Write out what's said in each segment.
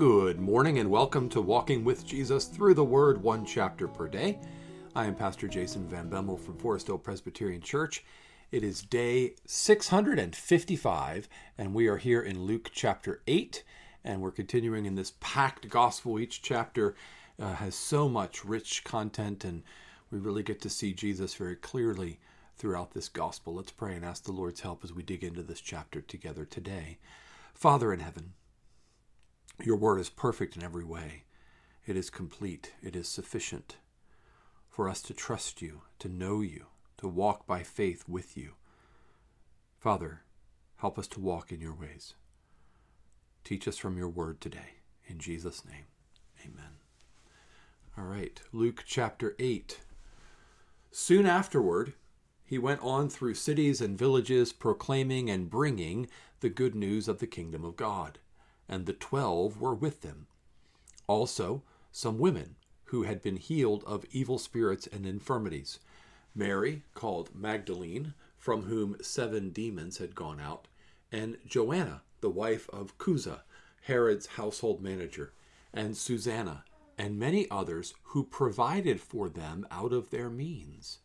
Good morning and welcome to Walking with Jesus through the Word, one chapter per day. I am Pastor Jason Van Bemmel from Forest Hill Presbyterian Church. It is day 655, and we are here in Luke chapter 8, and we're continuing in this packed gospel. Each chapter uh, has so much rich content, and we really get to see Jesus very clearly throughout this gospel. Let's pray and ask the Lord's help as we dig into this chapter together today. Father in heaven, your word is perfect in every way. It is complete. It is sufficient for us to trust you, to know you, to walk by faith with you. Father, help us to walk in your ways. Teach us from your word today. In Jesus' name, amen. All right, Luke chapter 8. Soon afterward, he went on through cities and villages, proclaiming and bringing the good news of the kingdom of God and the twelve were with them. Also, some women who had been healed of evil spirits and infirmities. Mary, called Magdalene, from whom seven demons had gone out, and Joanna, the wife of Chuza, Herod's household manager, and Susanna, and many others who provided for them out of their means.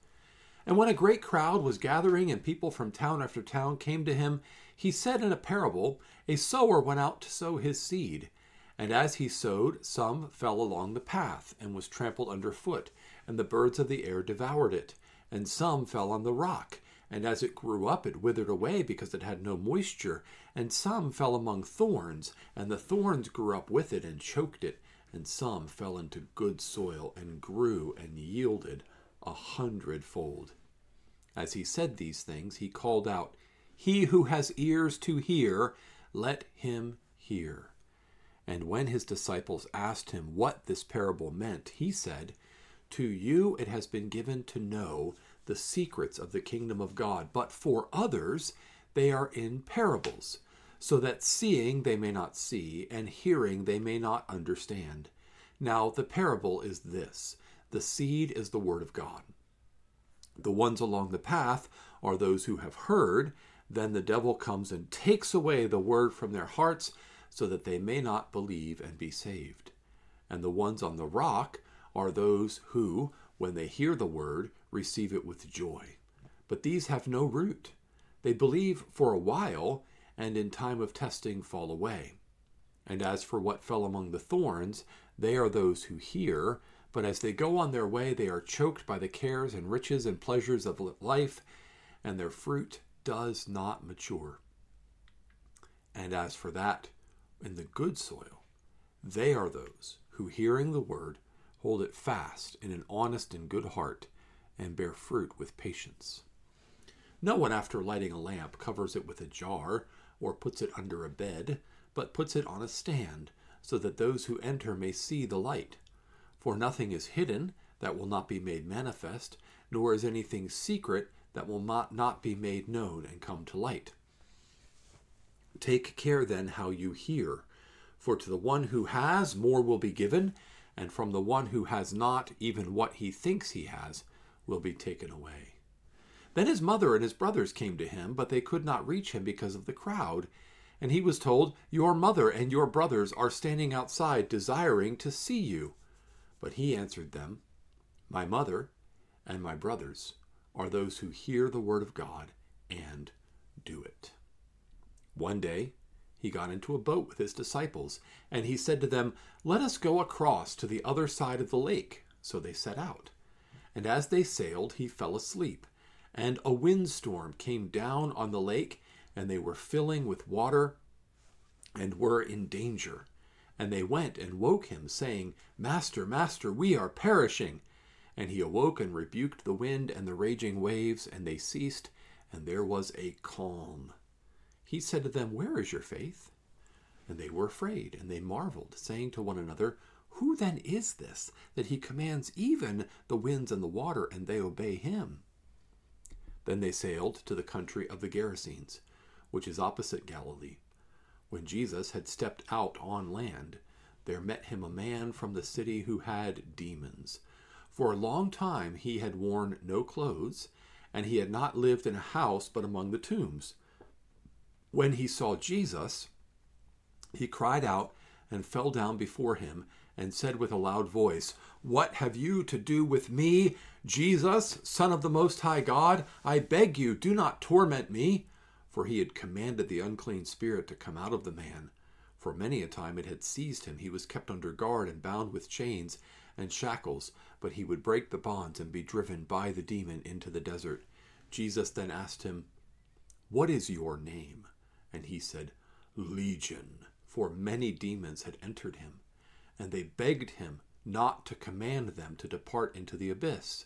And when a great crowd was gathering and people from town after town came to him, he said in a parable, A sower went out to sow his seed. And as he sowed, some fell along the path and was trampled under foot, and the birds of the air devoured it. And some fell on the rock, and as it grew up, it withered away because it had no moisture. And some fell among thorns, and the thorns grew up with it and choked it. And some fell into good soil and grew and yielded a hundredfold. As he said these things, he called out, He who has ears to hear, let him hear. And when his disciples asked him what this parable meant, he said, To you it has been given to know the secrets of the kingdom of God, but for others they are in parables, so that seeing they may not see, and hearing they may not understand. Now the parable is this the seed is the word of God. The ones along the path are those who have heard. Then the devil comes and takes away the word from their hearts so that they may not believe and be saved. And the ones on the rock are those who, when they hear the word, receive it with joy. But these have no root. They believe for a while, and in time of testing fall away. And as for what fell among the thorns, they are those who hear, but as they go on their way, they are choked by the cares and riches and pleasures of life, and their fruit does not mature. And as for that in the good soil, they are those who, hearing the word, hold it fast in an honest and good heart, and bear fruit with patience. No one, after lighting a lamp, covers it with a jar or puts it under a bed, but puts it on a stand, so that those who enter may see the light. For nothing is hidden that will not be made manifest, nor is anything secret that will not, not be made known and come to light. Take care then how you hear, for to the one who has, more will be given, and from the one who has not, even what he thinks he has will be taken away. Then his mother and his brothers came to him, but they could not reach him because of the crowd. And he was told, Your mother and your brothers are standing outside, desiring to see you. But he answered them, My mother and my brothers are those who hear the word of God and do it. One day he got into a boat with his disciples, and he said to them, Let us go across to the other side of the lake. So they set out. And as they sailed, he fell asleep. And a windstorm came down on the lake, and they were filling with water and were in danger. And they went and woke him, saying, Master, Master, we are perishing. And he awoke and rebuked the wind and the raging waves, and they ceased, and there was a calm. He said to them, Where is your faith? And they were afraid, and they marveled, saying to one another, Who then is this, that he commands even the winds and the water, and they obey him? Then they sailed to the country of the Gerasenes, which is opposite Galilee. When Jesus had stepped out on land, there met him a man from the city who had demons. For a long time he had worn no clothes, and he had not lived in a house but among the tombs. When he saw Jesus, he cried out, and fell down before him and said with a loud voice, What have you to do with me, Jesus, Son of the Most High God? I beg you, do not torment me. For he had commanded the unclean spirit to come out of the man. For many a time it had seized him. He was kept under guard and bound with chains and shackles, but he would break the bonds and be driven by the demon into the desert. Jesus then asked him, What is your name? And he said, Legion, for many demons had entered him and they begged him not to command them to depart into the abyss.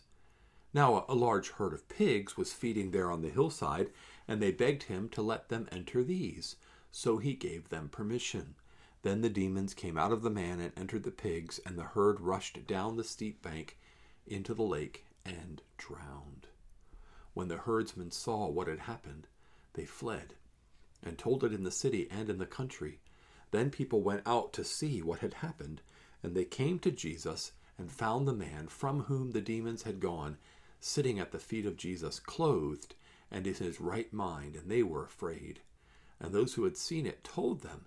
Now a large herd of pigs was feeding there on the hillside, and they begged him to let them enter these. So he gave them permission. Then the demons came out of the man and entered the pigs, and the herd rushed down the steep bank into the lake and drowned. When the herdsmen saw what had happened, they fled and told it in the city and in the country. Then people went out to see what had happened, and they came to Jesus and found the man from whom the demons had gone sitting at the feet of Jesus, clothed and in his right mind, and they were afraid. And those who had seen it told them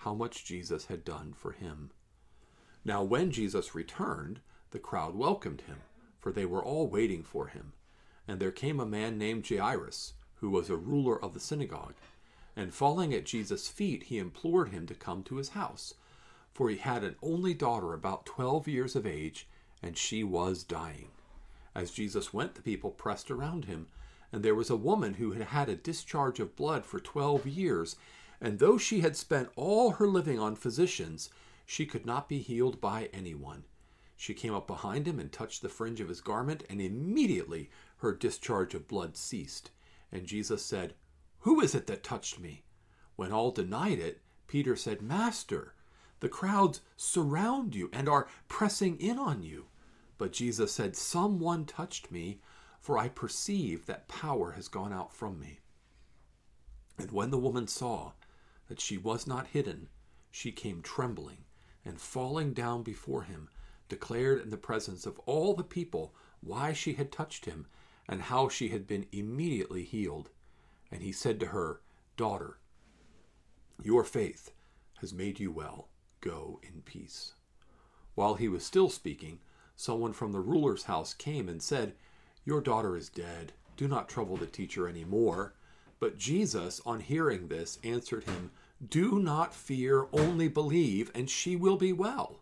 how much Jesus had done for him. Now, when Jesus returned, the crowd welcomed him, for they were all waiting for him. And there came a man named Jairus, who was a ruler of the synagogue. And falling at Jesus' feet, he implored him to come to his house, for he had an only daughter about twelve years of age, and she was dying. As Jesus went, the people pressed around him, and there was a woman who had had a discharge of blood for twelve years, and though she had spent all her living on physicians, she could not be healed by anyone. She came up behind him and touched the fringe of his garment, and immediately her discharge of blood ceased. And Jesus said, who is it that touched me? When all denied it, Peter said, Master, the crowds surround you and are pressing in on you. But Jesus said, Someone touched me, for I perceive that power has gone out from me. And when the woman saw that she was not hidden, she came trembling and falling down before him, declared in the presence of all the people why she had touched him and how she had been immediately healed. And he said to her, Daughter, your faith has made you well. Go in peace. While he was still speaking, someone from the ruler's house came and said, Your daughter is dead. Do not trouble the teacher any more. But Jesus, on hearing this, answered him, Do not fear, only believe, and she will be well.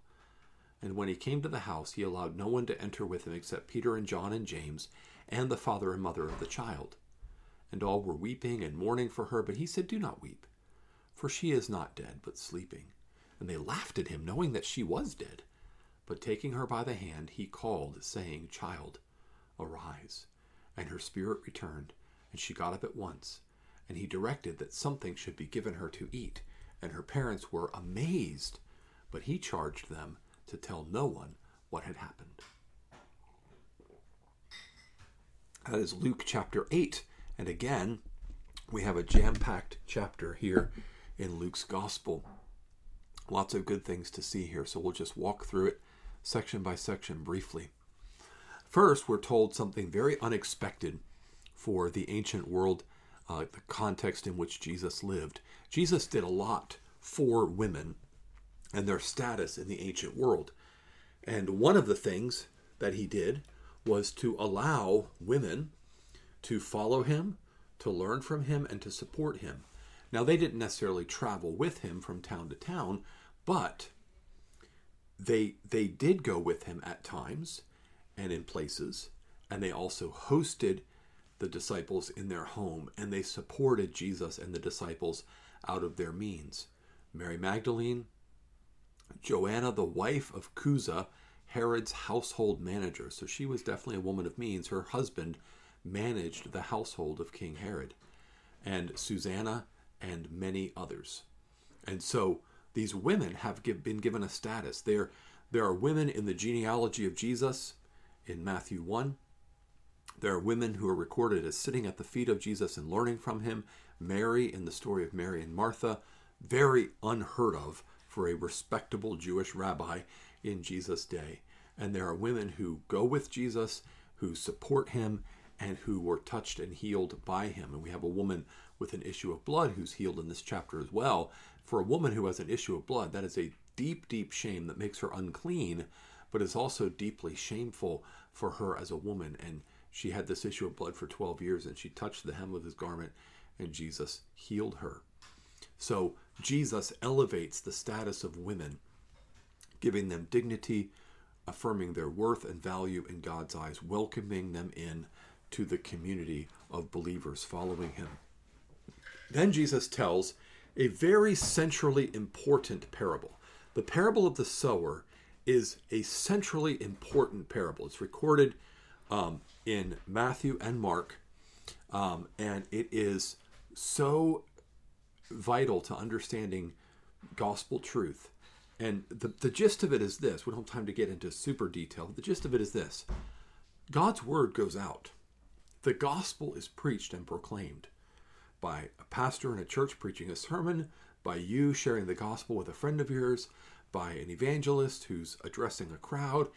And when he came to the house, he allowed no one to enter with him except Peter and John and James, and the father and mother of the child and all were weeping and mourning for her. But he said, Do not weep, for she is not dead, but sleeping. And they laughed at him, knowing that she was dead. But taking her by the hand, he called, saying, Child, arise. And her spirit returned, and she got up at once. And he directed that something should be given her to eat. And her parents were amazed, but he charged them to tell no one what had happened. That is Luke chapter 8. And again, we have a jam packed chapter here in Luke's Gospel. Lots of good things to see here, so we'll just walk through it section by section briefly. First, we're told something very unexpected for the ancient world, uh, the context in which Jesus lived. Jesus did a lot for women and their status in the ancient world. And one of the things that he did was to allow women to follow him, to learn from him, and to support him. Now, they didn't necessarily travel with him from town to town, but they they did go with him at times and in places, and they also hosted the disciples in their home, and they supported Jesus and the disciples out of their means. Mary Magdalene, Joanna, the wife of Chuza, Herod's household manager. So she was definitely a woman of means. Her husband managed the household of King Herod, and Susanna and many others. And so these women have give, been given a status. There, there are women in the genealogy of Jesus in Matthew 1. There are women who are recorded as sitting at the feet of Jesus and learning from him. Mary in the story of Mary and Martha, very unheard of for a respectable Jewish rabbi in Jesus' day. And there are women who go with Jesus, who support him, and who were touched and healed by him. And we have a woman with an issue of blood who's healed in this chapter as well. For a woman who has an issue of blood, that is a deep, deep shame that makes her unclean, but is also deeply shameful for her as a woman. And she had this issue of blood for 12 years, and she touched the hem of his garment, and Jesus healed her. So Jesus elevates the status of women, giving them dignity, affirming their worth and value in God's eyes, welcoming them in to the community of believers following him. Then Jesus tells a very centrally important parable. The parable of the sower is a centrally important parable. It's recorded um, in Matthew and Mark, um, and it is so vital to understanding gospel truth. And the, the gist of it is this we don't have time to get into super detail. The gist of it is this God's word goes out, the gospel is preached and proclaimed by a pastor in a church preaching a sermon, by you sharing the gospel with a friend of yours, by an evangelist who's addressing a crowd.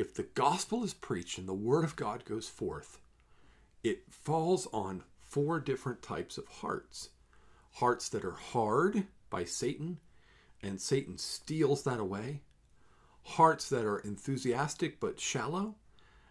If the gospel is preached and the word of God goes forth, it falls on four different types of hearts hearts that are hard by Satan, and Satan steals that away, hearts that are enthusiastic but shallow,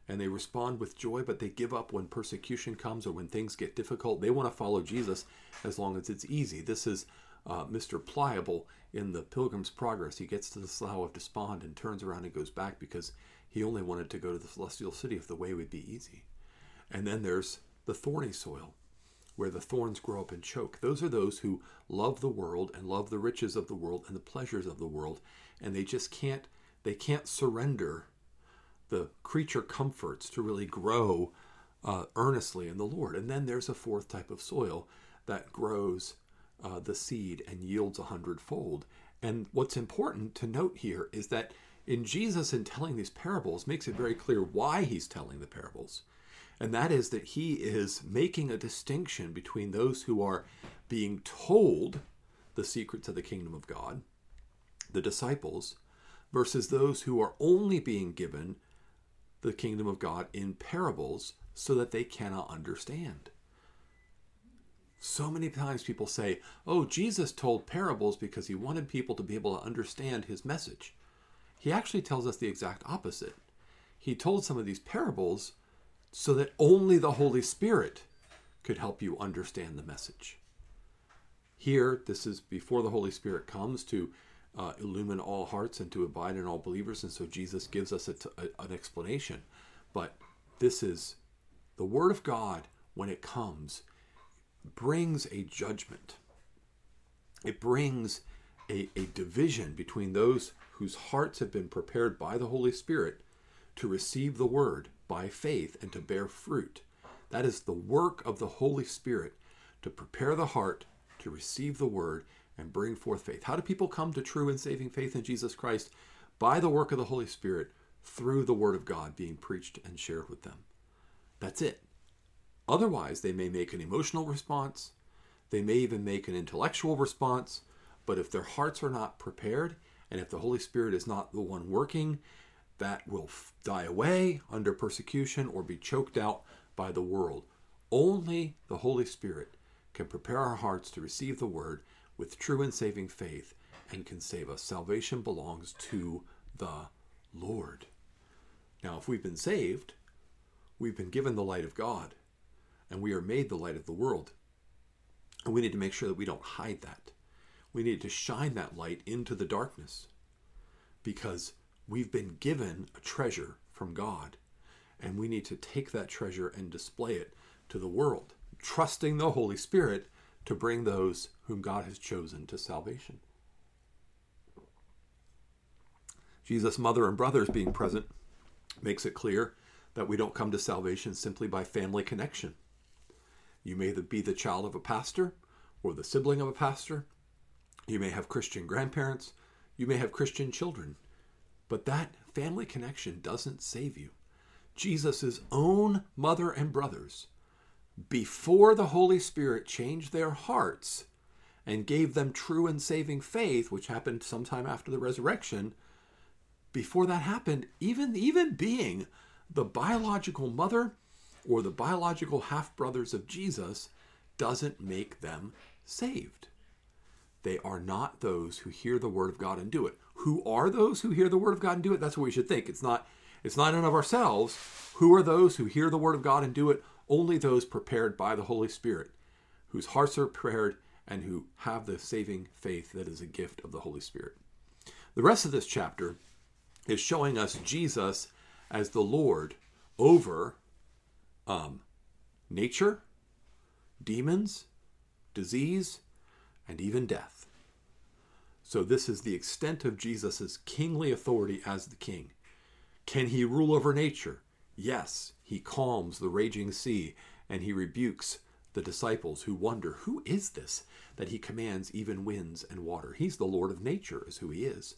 and they respond with joy, but they give up when persecution comes or when things get difficult. They want to follow Jesus as long as it's easy. This is uh, Mr. Pliable in the Pilgrim's Progress. He gets to the Slough of Despond and turns around and goes back because he only wanted to go to the Celestial City if the way would be easy. And then there's the thorny soil, where the thorns grow up and choke. Those are those who love the world and love the riches of the world and the pleasures of the world, and they just can't they can't surrender the creature comforts to really grow uh, earnestly in the Lord. And then there's a fourth type of soil that grows uh, the seed and yields a hundredfold. And what's important to note here is that in Jesus, in telling these parables, makes it very clear why he's telling the parables. And that is that he is making a distinction between those who are being told the secrets of the kingdom of God, the disciples, versus those who are only being given the kingdom of God in parables so that they cannot understand. So many times people say, oh, Jesus told parables because he wanted people to be able to understand his message. He actually tells us the exact opposite. He told some of these parables so that only the Holy Spirit could help you understand the message. Here, this is before the Holy Spirit comes to uh, illumine all hearts and to abide in all believers. And so Jesus gives us an explanation. But this is the Word of God, when it comes, brings a judgment. It brings a, a division between those whose hearts have been prepared by the Holy Spirit to receive the Word by faith and to bear fruit. That is the work of the Holy Spirit to prepare the heart to receive the Word and bring forth faith. How do people come to true and saving faith in Jesus Christ? By the work of the Holy Spirit through the Word of God being preached and shared with them. That's it. Otherwise, they may make an emotional response, they may even make an intellectual response, but if their hearts are not prepared, and if the Holy Spirit is not the one working, that will die away under persecution or be choked out by the world. Only the Holy Spirit can prepare our hearts to receive the word with true and saving faith and can save us. Salvation belongs to the Lord. Now, if we've been saved, we've been given the light of God, and we are made the light of the world. And we need to make sure that we don't hide that. We need to shine that light into the darkness because we've been given a treasure from God, and we need to take that treasure and display it to the world, trusting the Holy Spirit to bring those whom God has chosen to salvation. Jesus' mother and brothers being present makes it clear that we don't come to salvation simply by family connection. You may be the child of a pastor, or the sibling of a pastor, You may have Christian grandparents. You may have Christian children. But that family connection doesn't save you. Jesus' own mother and brothers, before the Holy Spirit changed their hearts and gave them true and saving faith, which happened sometime after the resurrection, before that happened, even, even being the biological mother or the biological half brothers of Jesus doesn't make them saved. They are not those who hear the word of God and do it. Who are those who hear the word of God and do it? That's what we should think. It's not it's not in of ourselves. Who are those who hear the word of God and do it? Only those prepared by the Holy Spirit, whose hearts are prepared and who have the saving faith that is a gift of the Holy Spirit. The rest of this chapter is showing us Jesus as the Lord over um, nature, demons, disease, and even death. So, this is the extent of Jesus' kingly authority as the king. Can he rule over nature? Yes, he calms the raging sea and he rebukes the disciples who wonder, Who is this that he commands even winds and water? He's the Lord of nature, is who he is.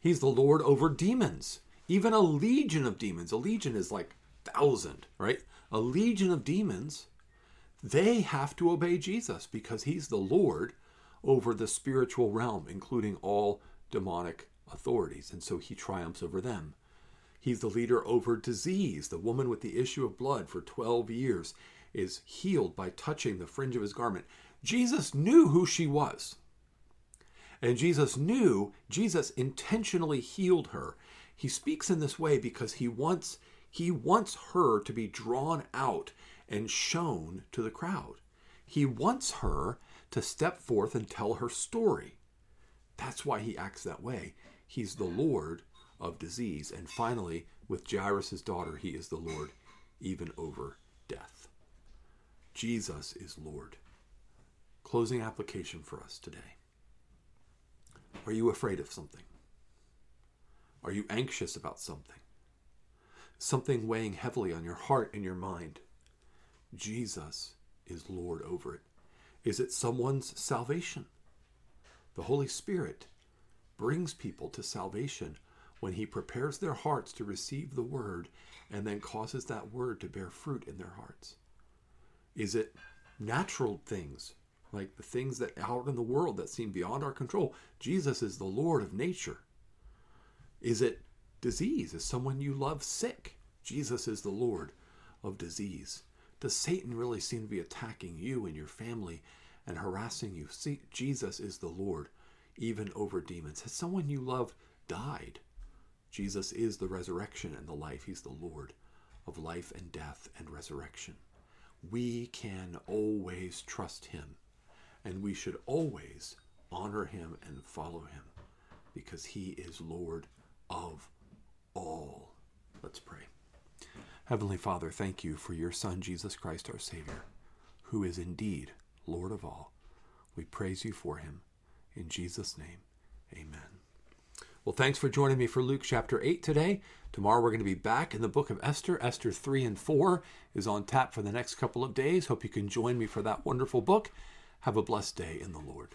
He's the Lord over demons, even a legion of demons. A legion is like thousand, right? A legion of demons, they have to obey Jesus because he's the Lord over the spiritual realm, including all demonic authorities. And so he triumphs over them. He's the leader over disease. The woman with the issue of blood for 12 years is healed by touching the fringe of his garment. Jesus knew who she was. And Jesus knew, Jesus intentionally healed her. He speaks in this way because he wants he wants her to be drawn out and shown to the crowd. He wants her to step forth and tell her story. That's why he acts that way. He's the Lord of disease. And finally, with Jairus' daughter, he is the Lord even over death. Jesus is Lord. Closing application for us today. Are you afraid of something? Are you anxious about something? Something weighing heavily on your heart and your mind? Jesus is Lord over it. Is it someone's salvation? The Holy Spirit brings people to salvation when He prepares their hearts to receive the Word and then causes that Word to bear fruit in their hearts. Is it natural things, like the things that out in the world that seem beyond our control? Jesus is the Lord of nature. Is it disease? Is someone you love sick? Jesus is the Lord of disease. Does Satan really seem to be attacking you and your family and harassing you? See, Jesus is the Lord, even over demons. Has someone you love died? Jesus is the resurrection and the life. He's the Lord of life and death and resurrection. We can always trust him, and we should always honor him and follow him because he is Lord of all. Let's pray. Heavenly Father, thank you for your Son, Jesus Christ, our Savior, who is indeed Lord of all. We praise you for him. In Jesus' name, amen. Well, thanks for joining me for Luke chapter 8 today. Tomorrow we're going to be back in the book of Esther. Esther 3 and 4 is on tap for the next couple of days. Hope you can join me for that wonderful book. Have a blessed day in the Lord.